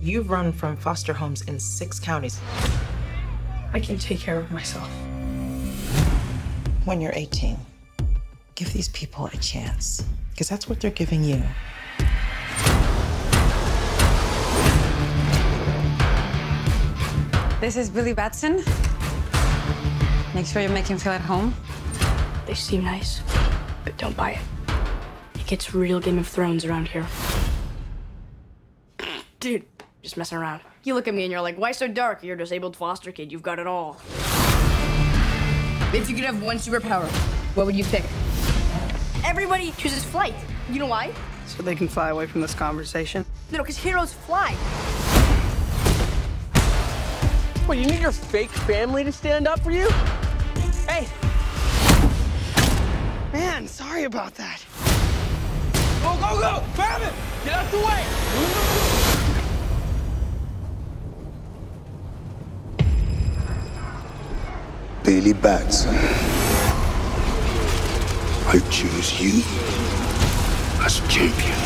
You've run from foster homes in six counties. I can take care of myself. When you're 18, give these people a chance, because that's what they're giving you. This is Billy Batson. Make sure you make him feel at home. They seem nice, but don't buy it. It gets real Game of Thrones around here. Dude, just messing around. You look at me and you're like, why so dark? You're a disabled foster kid. You've got it all. If you could have one superpower, what would you pick? Everybody chooses flight. You know why? So they can fly away from this conversation. No, because heroes fly. What, you need your fake family to stand up for you? Hey, Man, sorry about that. go, go, go! Grab it! Get out the way! Billy Batson. I choose you as champion.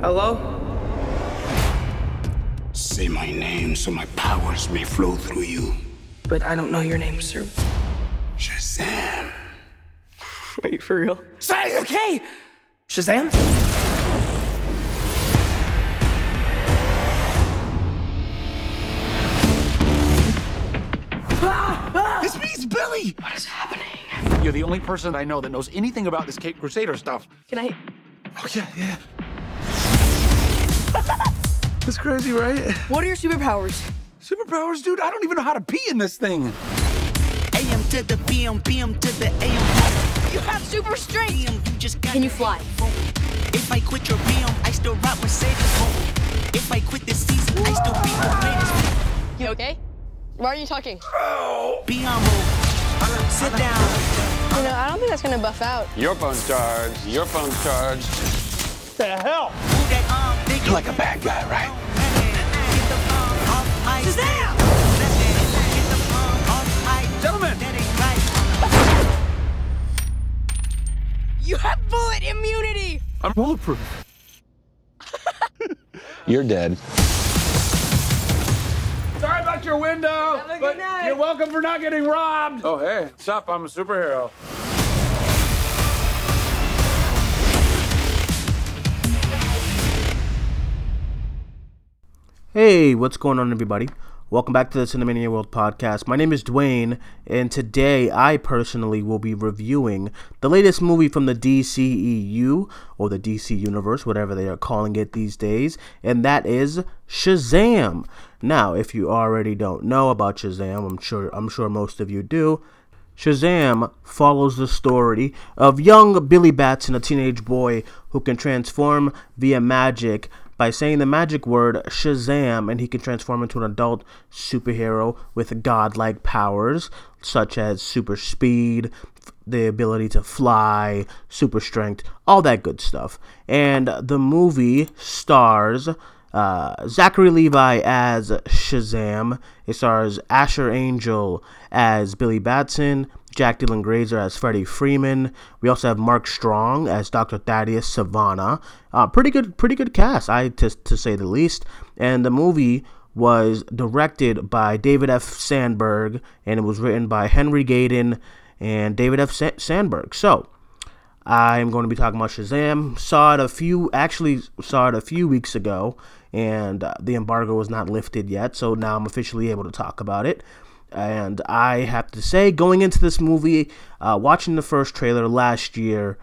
Hello? Say my name so my powers may flow through you. But I don't know your name, sir. Shazam. Wait, for real? Say, okay! Shazam? It's me, it's Billy! What is happening? You're the only person I know that knows anything about this Cape Crusader stuff. Can I? Oh, yeah, yeah. That's crazy, right? What are your superpowers? Superpowers, dude, I don't even know how to pee in this thing. AM to the PM, PM to the AM. You have super strength. PM, you just got Can you fly? If I quit your PM, I still rock Mercedes. If I quit this season, I still be the greatest. You okay? Why are you talking? Be humble. Sit down. You know, I don't think that's gonna buff out. Your phone's charged. Your phone's charged. What The hell? Move that arm, think You're like a bad guy, right? Get the arm off my Shazam! Get the arm off my Gentlemen. Right. You have bullet immunity. I'm bulletproof. You're dead. Sorry about your window, but you're welcome for not getting robbed. Oh, hey, what's up? I'm a superhero. Hey, what's going on, everybody? Welcome back to the Cinemania World Podcast. My name is Duane, and today I personally will be reviewing the latest movie from the DCEU, or the DC Universe, whatever they are calling it these days, and that is Shazam. Now, if you already don't know about Shazam, I'm sure I'm sure most of you do. Shazam follows the story of young Billy Batson, a teenage boy who can transform via magic by saying the magic word Shazam, and he can transform into an adult superhero with godlike powers such as super speed, the ability to fly, super strength, all that good stuff. And the movie stars uh, Zachary Levi as Shazam. It stars Asher Angel as Billy Batson, Jack Dylan Grazer as Freddy Freeman. We also have Mark Strong as Dr. Thaddeus Sivana. Uh, pretty good, pretty good cast, I to, to say the least. And the movie was directed by David F. Sandberg, and it was written by Henry Gayden and David F. Sa- Sandberg. So. I'm going to be talking about Shazam. Saw it a few, actually saw it a few weeks ago, and uh, the embargo was not lifted yet. So now I'm officially able to talk about it. And I have to say, going into this movie, uh, watching the first trailer last year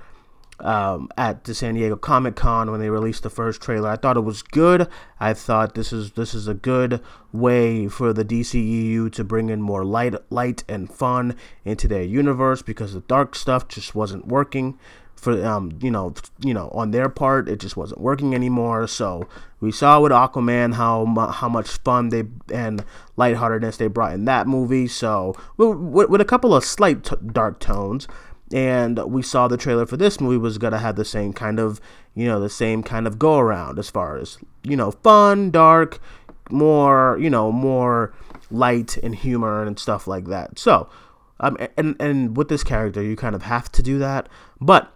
um, at the San Diego Comic Con when they released the first trailer, I thought it was good. I thought this is this is a good way for the DCEU to bring in more light, light and fun into their universe because the dark stuff just wasn't working for um you know you know on their part it just wasn't working anymore. So we saw with Aquaman how how much fun they and lightheartedness they brought in that movie. So with, with a couple of slight t- dark tones and we saw the trailer for this movie was gonna have the same kind of you know the same kind of go around as far as you know fun dark more you know more light and humor and stuff like that. So Um, and and with this character, you kind of have to do that. But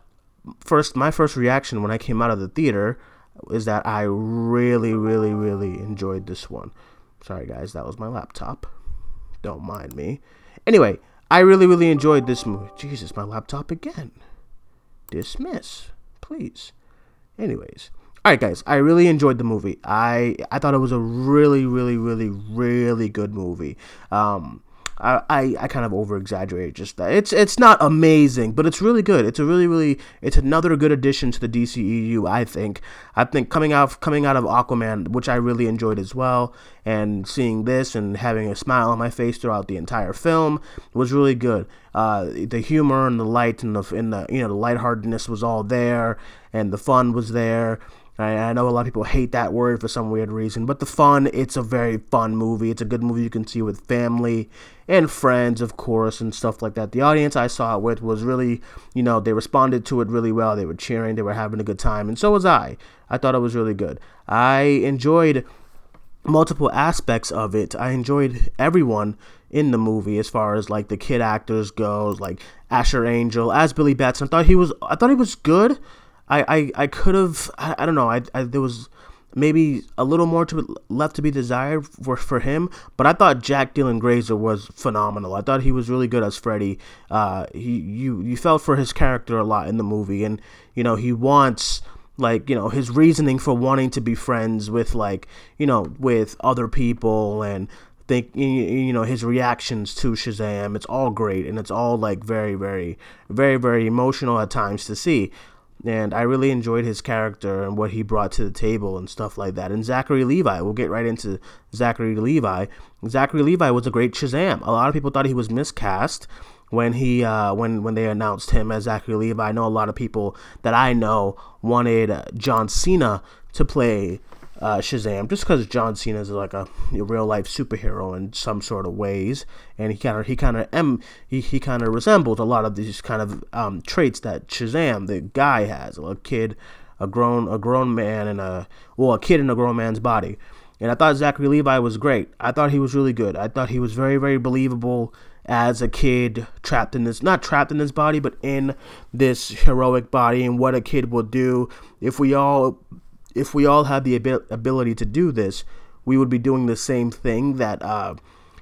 first, my first reaction when I came out of the theater is that I really, really, really enjoyed this one. Sorry, guys, that was my laptop. Don't mind me. Anyway, I really, really enjoyed this movie. Jesus, my laptop again. Dismiss, please. Anyways, all right, guys, I really enjoyed the movie. I I thought it was a really, really, really, really good movie. Um, I, I, kind of over exaggerate just that. It's it's not amazing, but it's really good. It's a really really it's another good addition to the DCEU. I think. I think coming out coming out of Aquaman, which I really enjoyed as well, and seeing this and having a smile on my face throughout the entire film was really good. Uh, the humor and the light and the and the you know the lightheartedness was all there, and the fun was there. I, know a lot of people hate that word for some weird reason, but the fun, it's a very fun movie. It's a good movie you can see with family and friends, of course, and stuff like that. The audience I saw it with was really, you know, they responded to it really well. They were cheering, they were having a good time, and so was I. I thought it was really good. I enjoyed multiple aspects of it. I enjoyed everyone in the movie as far as like the kid actors goes, like Asher Angel as Billy Batson. I thought he was I thought he was good. I, I, I could have I, I don't know I, I there was maybe a little more to left to be desired for, for him but I thought Jack Dylan Grazer was phenomenal. I thought he was really good as Freddy uh he you you felt for his character a lot in the movie and you know he wants like you know his reasoning for wanting to be friends with like you know with other people and think you know his reactions to Shazam. It's all great and it's all like very very very very emotional at times to see and I really enjoyed his character and what he brought to the table and stuff like that. And Zachary Levi, we'll get right into Zachary Levi. Zachary Levi was a great Shazam. A lot of people thought he was miscast when he uh, when when they announced him as Zachary Levi. I know a lot of people that I know wanted John Cena to play uh, Shazam, just because John Cena is like a, a, real life superhero in some sort of ways, and he kind of he kind of em he, he kind of resembles a lot of these kind of um, traits that Shazam the guy has, a kid, a grown a grown man and a well a kid in a grown man's body, and I thought Zachary Levi was great. I thought he was really good. I thought he was very very believable as a kid trapped in this not trapped in this body but in this heroic body and what a kid will do if we all if we all had the ability to do this, we would be doing the same thing that uh,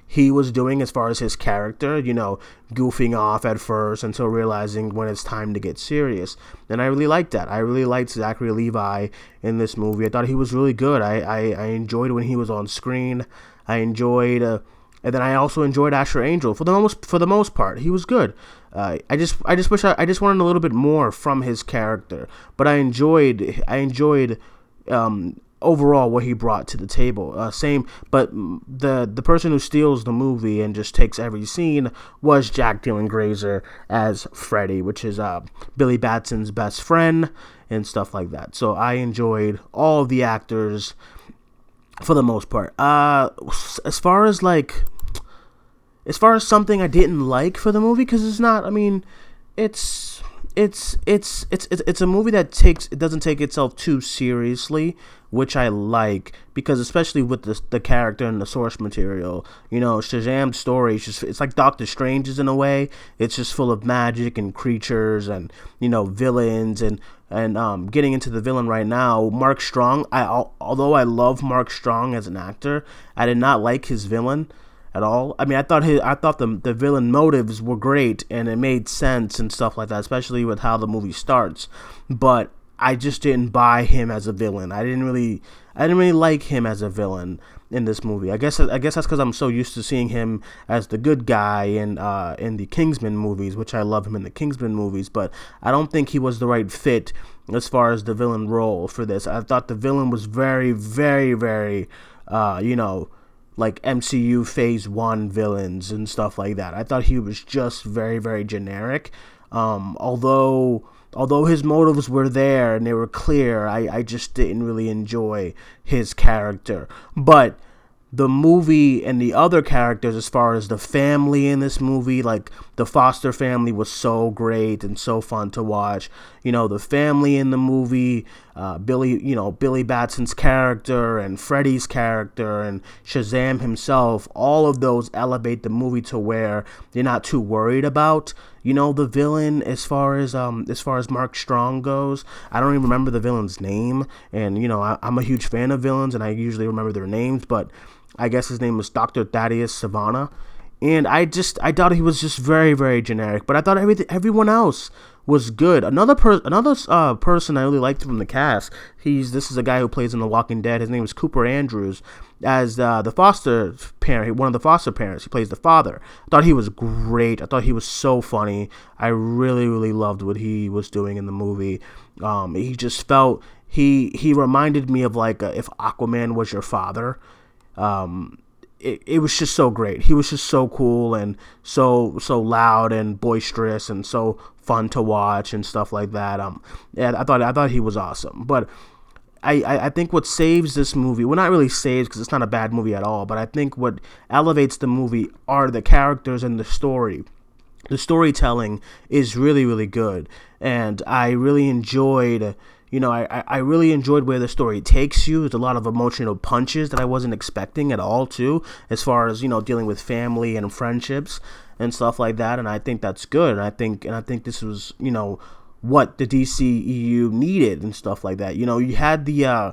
he was doing as far as his character, you know, goofing off at first until realizing when it's time to get serious. And I really liked that. I really liked Zachary Levi in this movie. I thought he was really good. I, I, I enjoyed when he was on screen. I enjoyed. Uh, and then I also enjoyed Asher Angel for the most for the most part. He was good. Uh, I just I just wish I, I just wanted a little bit more from his character, but I enjoyed I enjoyed um, overall what he brought to the table. Uh, same, but the the person who steals the movie and just takes every scene was Jack Dylan Grazer as Freddy, which is uh, Billy Batson's best friend and stuff like that. So I enjoyed all the actors for the most part. Uh, as far as like, as far as something I didn't like for the movie, because it's not. I mean, it's it's it's it's it's a movie that takes it doesn't take itself too seriously, which I like because especially with the the character and the source material, you know, Shazam's story is just it's like Doctor Strange's in a way. It's just full of magic and creatures and you know villains and and um, getting into the villain right now, Mark Strong. I although I love Mark Strong as an actor, I did not like his villain at all. I mean, I thought his, I thought the the villain motives were great and it made sense and stuff like that, especially with how the movie starts. But I just didn't buy him as a villain. I didn't really I didn't really like him as a villain in this movie. I guess I guess that's because I'm so used to seeing him as the good guy in uh, in the Kingsman movies, which I love him in the Kingsman movies. But I don't think he was the right fit as far as the villain role for this. I thought the villain was very, very, very, uh, you know, like MCU Phase One villains and stuff like that. I thought he was just very very generic. Um, although although his motives were there and they were clear, I, I just didn't really enjoy his character. But the movie and the other characters as far as the family in this movie like the foster family was so great and so fun to watch. You know the family in the movie uh, billy you know billy batson's character and freddy's character and shazam himself all of those elevate the movie to where you're not too worried about you know the villain as far as um as far as mark strong goes. I don't even remember the villain's name and you know I, i'm a huge fan of villains and i usually remember their names but I guess his name was Dr. Thaddeus Sivana. And I just I thought he was just very very generic, but I thought everything everyone else was good. Another per, another uh, person I really liked from the cast. He's this is a guy who plays in The Walking Dead. His name is Cooper Andrews as uh, the foster parent, one of the foster parents. He plays the father. I thought he was great. I thought he was so funny. I really really loved what he was doing in the movie. Um, he just felt he he reminded me of like a, if Aquaman was your father um, it, it was just so great. He was just so cool and so so loud and boisterous and so fun to watch and stuff like that. Um, and I thought I thought he was awesome. But I, I, I think what saves this movie, well, not really saves because it's not a bad movie at all, but I think what elevates the movie are the characters and the story. The storytelling is really really good, and I really enjoyed you know, I, I really enjoyed where the story takes you. There's a lot of emotional punches that I wasn't expecting at all, too, as far as, you know, dealing with family and friendships and stuff like that. And I think that's good. And I think, and I think this was, you know, what the DCEU needed and stuff like that. You know, you had the, uh,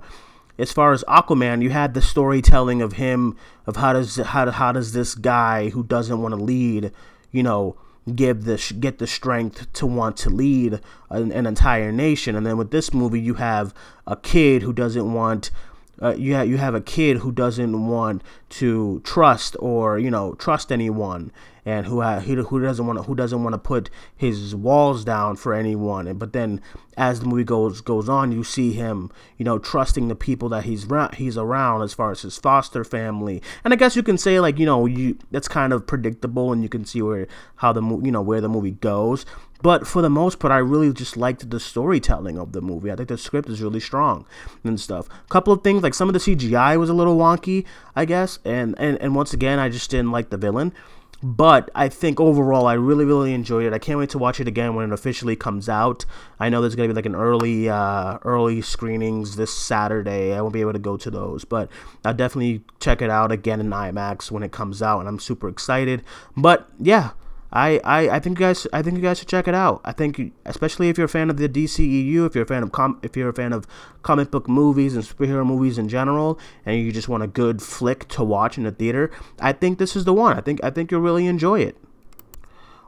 as far as Aquaman, you had the storytelling of him, of how does, how, how does this guy who doesn't want to lead, you know, give the get the strength to want to lead an, an, entire nation. And then with this movie, you have a kid who doesn't want. Uh, you have you have a kid who doesn't want to trust or you know trust anyone, and who ha- who doesn't want who doesn't want to put his walls down for anyone. And but then as the movie goes goes on, you see him you know trusting the people that he's ra- he's around as far as his foster family. And I guess you can say like you know you that's kind of predictable, and you can see where how the you know where the movie goes. But for the most part, I really just liked the storytelling of the movie. I think the script is really strong and stuff. A couple of things like some of the CGI was a little wonky, I guess, and and and once again, I just didn't like the villain. But I think overall, I really, really enjoyed it. I can't wait to watch it again when it officially comes out. I know there's gonna be like an early, uh, early screenings this Saturday. I won't be able to go to those, but I'll definitely check it out again in IMAX when it comes out, and I'm super excited. But yeah, I, I, I think you guys I think you guys should check it out. I think especially if you're a fan of the DCEU, if you're a fan of com- if you're a fan of comic book movies and superhero movies in general, and you just want a good flick to watch in the theater, I think this is the one. I think I think you'll really enjoy it.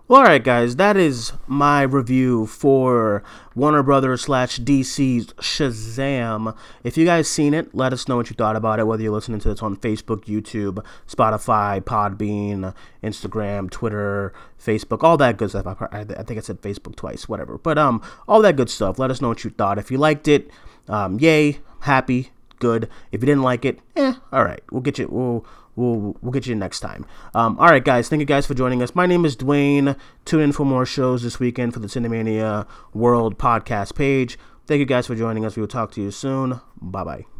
Well, alright, guys, that is my review for Warner Brothers slash DC's Shazam. If you guys seen it, let us know what you thought about it, whether you're listening to this on Facebook, YouTube, Spotify, Podbean, Instagram, Twitter, Facebook, all that good stuff. I, I think I said Facebook twice, whatever. But um, all that good stuff. Let us know what you thought. If you liked it, um, yay, happy, good. If you didn't like it, eh, alright. We'll get you, we'll we'll we'll get you next time. Um, all right, guys. Thank you guys for joining us. My name is Duane. Tune in for more shows this weekend for the Cinemania World podcast page. Thank you guys for joining us. We will talk to you soon. Bye bye.